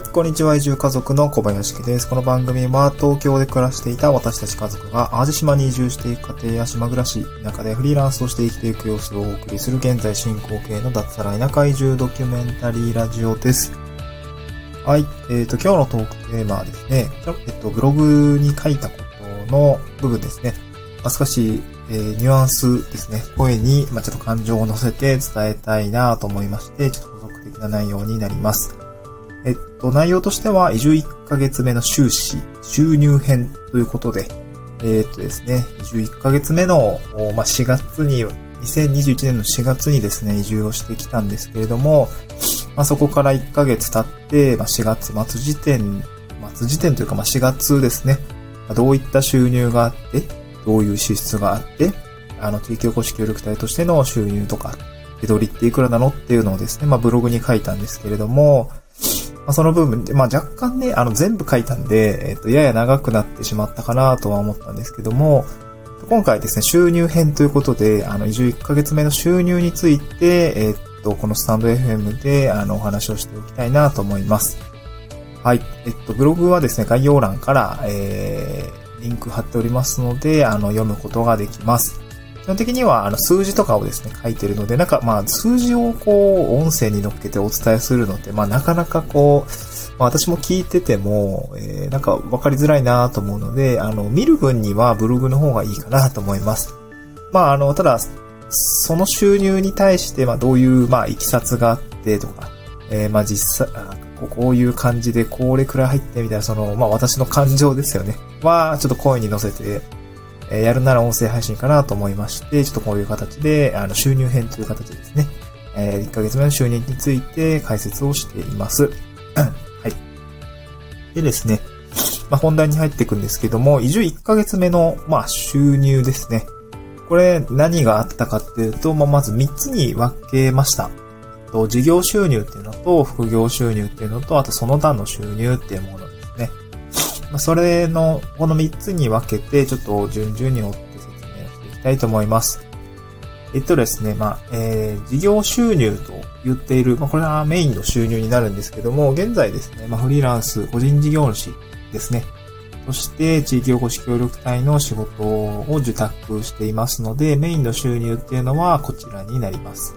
い、こんにちは。移住家族の小林家です。この番組は東京で暮らしていた私たち家族が淡路島に移住していく家庭や島暮らし、中でフリーランスとして生きていく様子をお送りする現在進行形の脱サラ田舎移住ドキュメンタリーラジオです。はい、えっ、と、今日のトークテーマはですね、えっと、ブログに書いたことの部分ですね。まあ、少し、えーニュアンスですね。声に、まあ、ちょっと感情を乗せて伝えたいなと思いまして、ちょっと補足的な内容になります。と、内容としては、移住1ヶ月目の収支、収入編ということで、えっとですね、移住1ヶ月目の、まあ、4月に、2021年の4月にですね、移住をしてきたんですけれども、まあ、そこから1ヶ月経って、まあ、4月末時点、末時点というか、まあ、4月ですね、どういった収入があって、どういう支出があって、あの、地域おこし協力隊としての収入とか、手取りっていくらなのっていうのをですね、まあ、ブログに書いたんですけれども、まあ、その部分で、まあ、若干ね、あの、全部書いたんで、えっ、と、やや長くなってしまったかなとは思ったんですけども、今回ですね、収入編ということで、あの、移住1ヶ月目の収入について、えっ、と、このスタンド FM で、あの、お話をしておきたいなと思います。はい。えっと、ブログはですね、概要欄から、えー、リンク貼っておりますので、あの、読むことができます。基本的には、あの、数字とかをですね、書いてるので、なんか、まあ、数字をこう、音声に乗っけてお伝えするのって、まあ、なかなかこう、まあ、私も聞いてても、えー、なんか、わかりづらいなと思うので、あの、見る分にはブログの方がいいかなと思います。まあ、あの、ただ、その収入に対して、まあ、どういう、まあ、いきさつがあってとか、えー、まあ、実際、こうこういう感じで、これくらい入ってみたいな、その、まあ、私の感情ですよね。は、ちょっと声に乗せて、えやるなら音声配信かなと思いまして、ちょっとこういう形で、あの、収入編という形ですね、えー1ヶ月目の収入について解説をしています。はい。でですね、まあ、本題に入っていくんですけども、移住1ヶ月目の、まあ、収入ですね。これ、何があったかっていうと、まあ、まず3つに分けました。と事業収入っていうのと、副業収入っていうのと、あとその他の収入っていうもの。まあ、それの、この3つに分けて、ちょっと順々に追って説明していきたいと思います。えっとですね、まあ、えー、事業収入と言っている、まあ、これはメインの収入になるんですけども、現在ですね、まあ、フリーランス、個人事業主ですね。そして、地域おこし協力隊の仕事を受託していますので、メインの収入っていうのはこちらになります。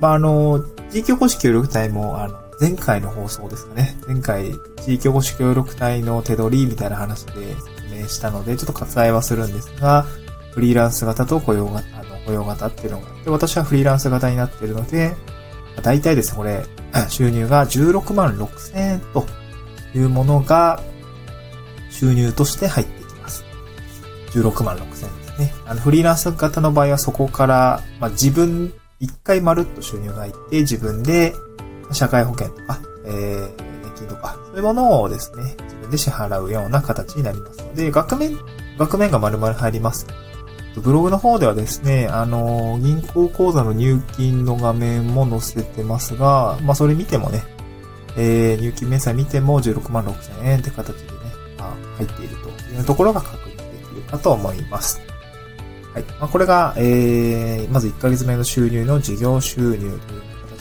まあ、あの、地域おこし協力隊も、あの、前回の放送ですかね。前回、地域おこし協力隊の手取りみたいな話で説明したので、ちょっと割愛はするんですが、フリーランス型と雇用型、あの、雇用型っていうのがあって、私はフリーランス型になっているので、まあ大体ですね、これ、収入が16万6千円というものが、収入として入ってきます。16万6千円ですね。あの、フリーランス型の場合はそこから、まあ、自分、一回まるっと収入が入って、自分で、社会保険とか、えー、年金とか、そういうものをですね、自分で支払うような形になりますので、額面、額面が丸々入ります。ブログの方ではですね、あの、銀行口座の入金の画面も載せてますが、まあ、それ見てもね、えー、入金明細見ても16万6千円って形でね、まあ、入っているというところが確認できるかと思います。はい。まあ、これが、えー、まず1ヶ月目の収入の事業収入という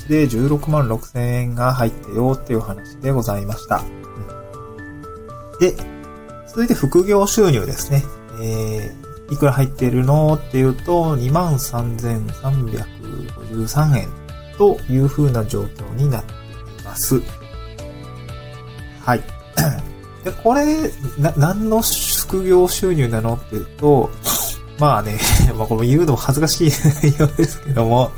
で16万6千円が入ってよっていう話でございました。うんで、続いて副業収入ですね。えー、いくら入っているのっていうと、23,353円という風な状況になっています。はい。で、これ、な、何の副業収入なのっていうと、まあね、まあこれ言うのも恥ずかしい内容ですけども、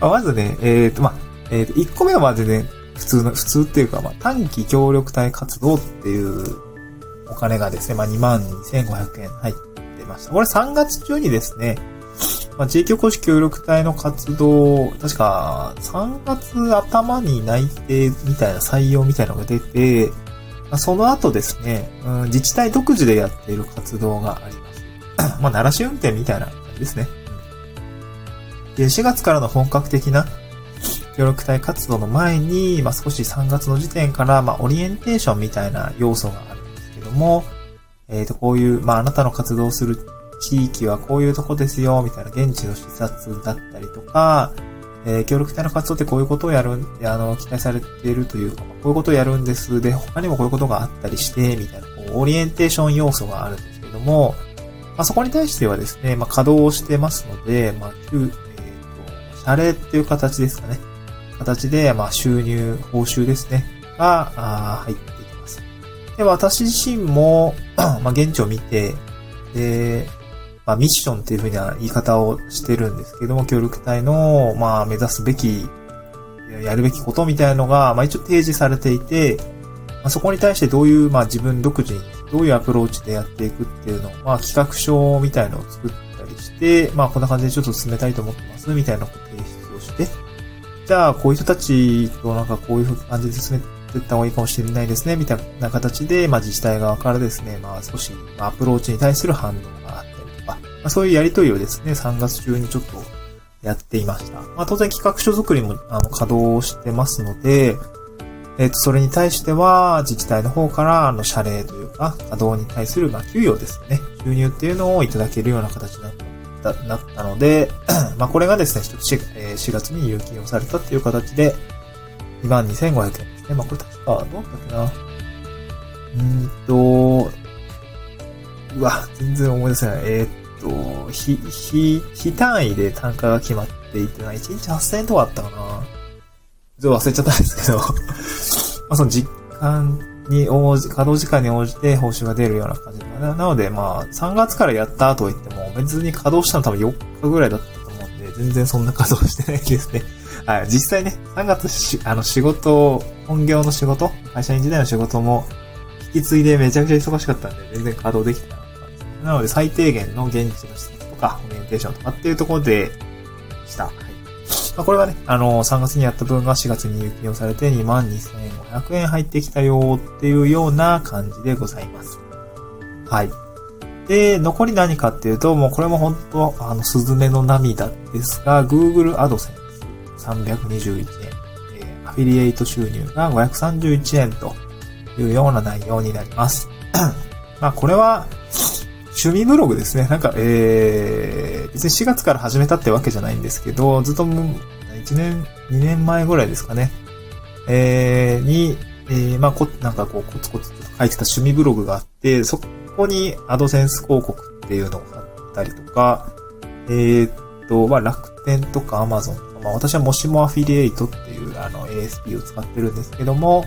まあまずね、えっ、と、まあ、えっ、と、1個目はまずね、普通の、普通っていうか、まあ、短期協力隊活動っていうお金がですね、まあ、22,500円入ってました。これ3月中にですね、まあ、地域おこし協力隊の活動、確か3月頭に内定みたいな採用みたいなのが出て、まあ、その後ですね、うん、自治体独自でやっている活動があります。まあ、鳴らし運転みたいな感じですね。で、4月からの本格的な協力隊活動の前に、まあ、少し3月の時点から、まあ、オリエンテーションみたいな要素があるんですけども、えっ、と、こういう、まあ、あなたの活動する地域はこういうとこですよ、みたいな現地の視察だったりとか、えー、協力隊の活動ってこういうことをやる、あの、期待されているというか、こういうことをやるんです。で、他にもこういうことがあったりして、みたいな、こう、オリエンテーション要素があるんですけども、まあ、そこに対してはですね、まあ、稼働をしてますので、まあ、謝礼っていう形ですかね。形で、まあ、収入、報酬ですね。が、あ入ってきます。で、私自身も、まあ、現地を見て、で、まあ、ミッションっていうふうな言い方をしてるんですけども、協力隊の、まあ、目指すべき、やるべきことみたいのが、まあ、一応提示されていて、まあ、そこに対してどういう、まあ、自分独自に、どういうアプローチでやっていくっていうのを、まあ、企画書みたいのを作って、でまあ、こんな感じでちょっと進めたいと思ってます、みたいなのを提出をして、じゃあ、こういう人たちとなんかこういう感じで進めていった方がいいかもしれないですね、みたいな形で、まあ、自治体側からですね、まあ、少しま、アプローチに対する反応があったりとか、まあ、そういうやりとりをですね、3月中にちょっとやっていました。まあ、当然企画書作りも、あの、稼働してますので、えっ、と、それに対しては、自治体の方から、あの、謝礼というか、稼働に対する、まあ、給与ですね。収入っていうのをいただけるような形になった、なったので、まあ、これがですね、4,、4月に入金をされたっていう形で、22,500円ですね。まあ、これ確か、どうだったっけな。うんと、うわ、全然思い出せない。えー、と、日、日、日単位で単価が決まっていて、1日8000円とかあったかな。ちょっと忘れちゃったんですけど まあその実感に応じ、稼働時間に応じて報酬が出るような感じなので、まあ、3月からやったと言っても、別に稼働したの多分4日ぐらいだったと思うんで、全然そんな稼働してないですね。はい。実際ね、3月し、あの、仕事、本業の仕事、会社員時代の仕事も、引き継いでめちゃくちゃ忙しかったんで、全然稼働できてなかったんですなので最低限の現地の施設とか、オリエンテーションとかっていうところでした。はい。まあ、これはね、あの、3月にやった分が4月に有金をされて22,500円入ってきたよっていうような感じでございます。はい。で、残り何かっていうと、もうこれも本当、あの、スズメの涙ですが、Google AdSense 321円、え、アフィリエイト収入が531円というような内容になります。まあ、これは、趣味ブログですね。なんか、えー、別に4月から始めたってわけじゃないんですけど、ずっと、1年、2年前ぐらいですかね。えー、に、えー、まあ、こ、なんかこう、コツコツと書いてた趣味ブログがあって、そここにアドセンス広告っていうのを貼ったりとか、えー、っと、まあ、楽天とかアマゾンとか、まあ、私はもしもアフィリエイトっていう、あの、ASP を使ってるんですけども、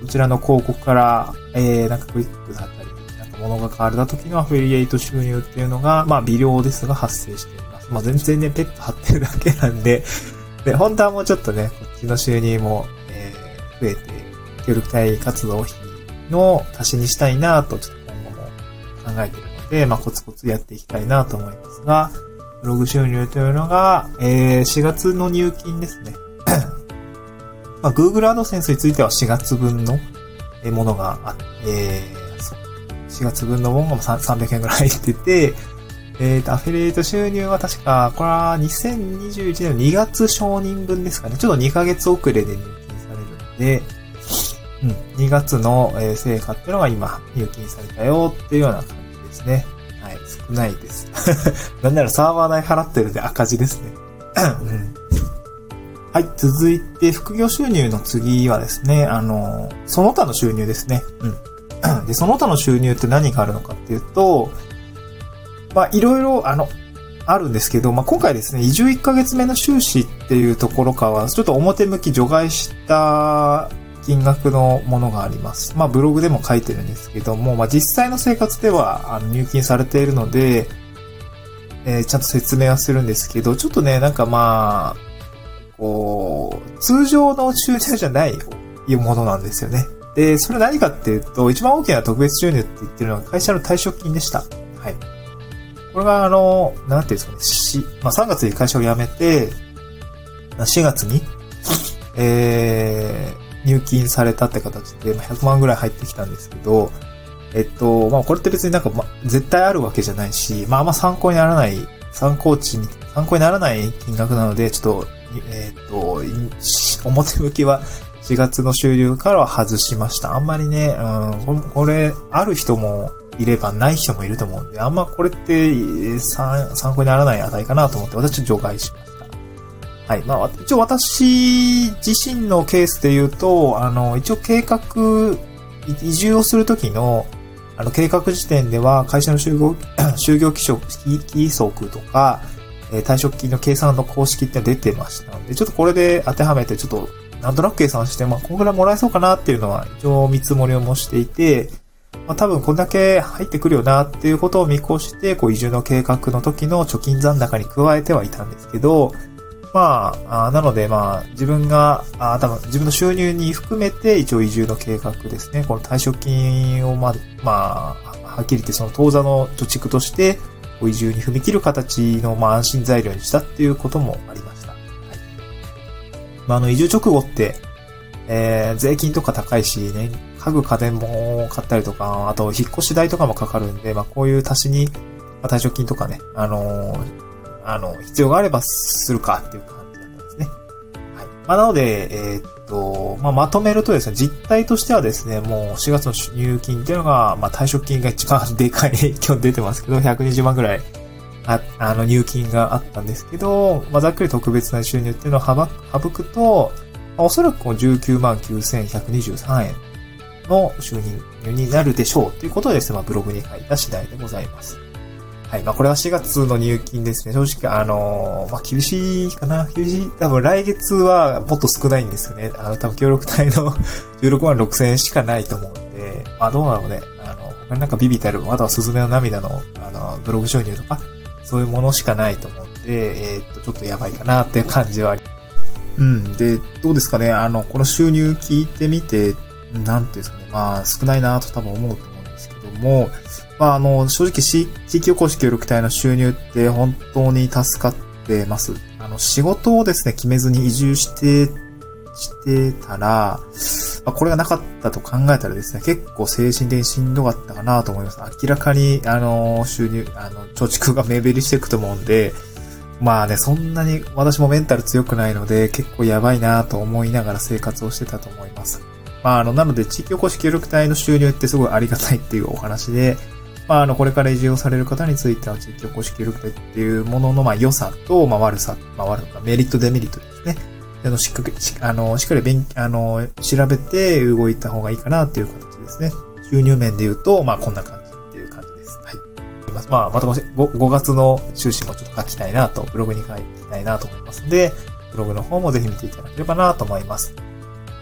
そちらの広告から、えー、なんかクリックだったり、なんか物が買われた時のアフィリエイト収入っていうのが、まあ、微量ですが発生しています。まあ、全然ね、ペット貼ってるだけなんで、で、本当はもうちょっとね、こっちの収入も、えー、増えて、協力隊活動費の足しにしたいなと、ちょっと考えているので、まあ、コツコツやっていきたいなと思いますが、ブログ収入というのが、えー、4月の入金ですね。まあ、Google AdSense については4月分のものがあって、えー4月分のものが300円ぐらい入ってて、えっ、ー、と、アフィリエイト収入は確か、これは2021年の2月承認分ですかね。ちょっと2ヶ月遅れで入金されるので、うん、2月の、え成果っていうのが今入金されたよっていうような感じですね。はい、少ないです。なんならサーバー代払ってるんで赤字ですね。うん、はい、続いて副業収入の次はですね、あの、その他の収入ですね。うん。で、その他の収入って何があるのかっていうと、まあ、いろいろ、あの、あるんですけど、まあ、今回ですね、移住1ヶ月目の収支っていうところからは、ちょっと表向き除外した金額のものがあります。まあ、ブログでも書いてるんですけども、まあ、実際の生活ではあの入金されているので、えー、ちゃんと説明はするんですけど、ちょっとね、なんかまあ、こう、通常の収入じゃないものなんですよね。で、それ何かっていうと、一番大きな特別収入って言ってるのは会社の退職金でした。はい。これがあの、なんていうんですかね、し、まあ3月に会社を辞めて、4月に、えー、入金されたって形で、100万ぐらい入ってきたんですけど、えっと、まあこれって別になんか、ま、絶対あるわけじゃないし、まああんま参考にならない、参考値に、参考にならない金額なので、ちょっと、えっと、表向きは4月の終了からは外しました。あんまりね、うん、これ、ある人もいればない人もいると思うんで、あんまこれって参考にならない値かなと思って私除外しました。はい。まあ、一応私自身のケースで言うと、あの、一応計画、移住をするときの、あの、計画時点では会社の就業、就業規則、規則とか、えー、退職金の計算の公式って出てましたので、ちょっとこれで当てはめて、ちょっと、なんとなく計算して、まあ、このぐらいもらえそうかなっていうのは、一応見積もりをもしていて、まあ、多分こんだけ入ってくるよなっていうことを見越して、こう移住の計画の時の貯金残高に加えてはいたんですけど、まあ、あなのでまあ、自分が、あ多分自分の収入に含めて一応移住の計画ですね。この退職金をまあ、まあ、はっきり言ってその当座の貯蓄として、移住に踏み切る形のまあ安心材料にしたっていうこともありました。はい。まあ、あの、移住直後って、えー、税金とか高いしね、家具家電も買ったりとか、あと引っ越し代とかもかかるんで、まあこういう足しに、まあ、退職金とかね、あのー、あの、必要があればするかっていう感じだったんですね。はい。まあなので、えー、っと、まあまとめるとですね、実態としてはですね、もう4月の入金っていうのが、まあ退職金が一番でかい影響出てますけど、120万ぐらいあ、あの、入金があったんですけど、まあ、ざっくり特別な収入っていうのを省くと、まあ、おそらくこう19万9123円の収入になるでしょうということでですね、まあ、ブログに書いた次第でございます。はい。まあ、これは4月の入金ですね。正直、あのー、まあ、厳しいかな。厳しい。多分来月はもっと少ないんですよね。あの、多分協力隊の 16万6千円しかないと思うんで、まあ、どうなのね。あの、なんかビビたる、まだはスズメの涙の、あの、ブログ収入とか、そういうものしかないと思うんで、えー、っと、ちょっとやばいかなっていう感じはありうん。で、どうですかね。あの、この収入聞いてみて、なんていうんですかね。まあ、少ないなと多分思うと思うも、まあ、あの、正直地域おこし協力隊の収入って本当に助かってます。あの、仕事をですね、決めずに移住して、してたら、まあ、これがなかったと考えたらですね、結構精神的にしんどかったかなと思います。明らかに、あの、収入、あの、貯蓄が目減りしていくと思うんで、まあね、そんなに私もメンタル強くないので、結構やばいなと思いながら生活をしてたと思います。まあ、あの、なので、地域おこし協力隊の収入ってすごいありがたいっていうお話で、まあ、あの、これから移住をされる方については、地域おこし協力隊っていうものの、まあ、良さと、まあ、悪さ、まあ、悪さ、メリット、デメリットですね。あの、しっかり、あの、しっかり勉、あの、調べて動いた方がいいかなっていう形ですね。収入面で言うと、まあ、こんな感じっていう感じです。はい。まあ、また 5, 5月の収支もちょっと書きたいなと、ブログに書きたいなと思いますので、ブログの方もぜひ見ていただければなと思います。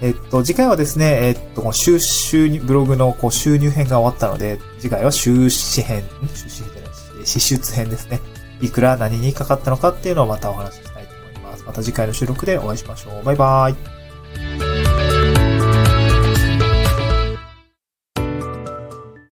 えっと、次回はですね、えっと、収収入、ブログのこう収入編が終わったので、次回は収支編、収支編じゃない支出編ですね。いくら何にかかったのかっていうのをまたお話ししたいと思います。また次回の収録でお会いしましょう。バイバーイ。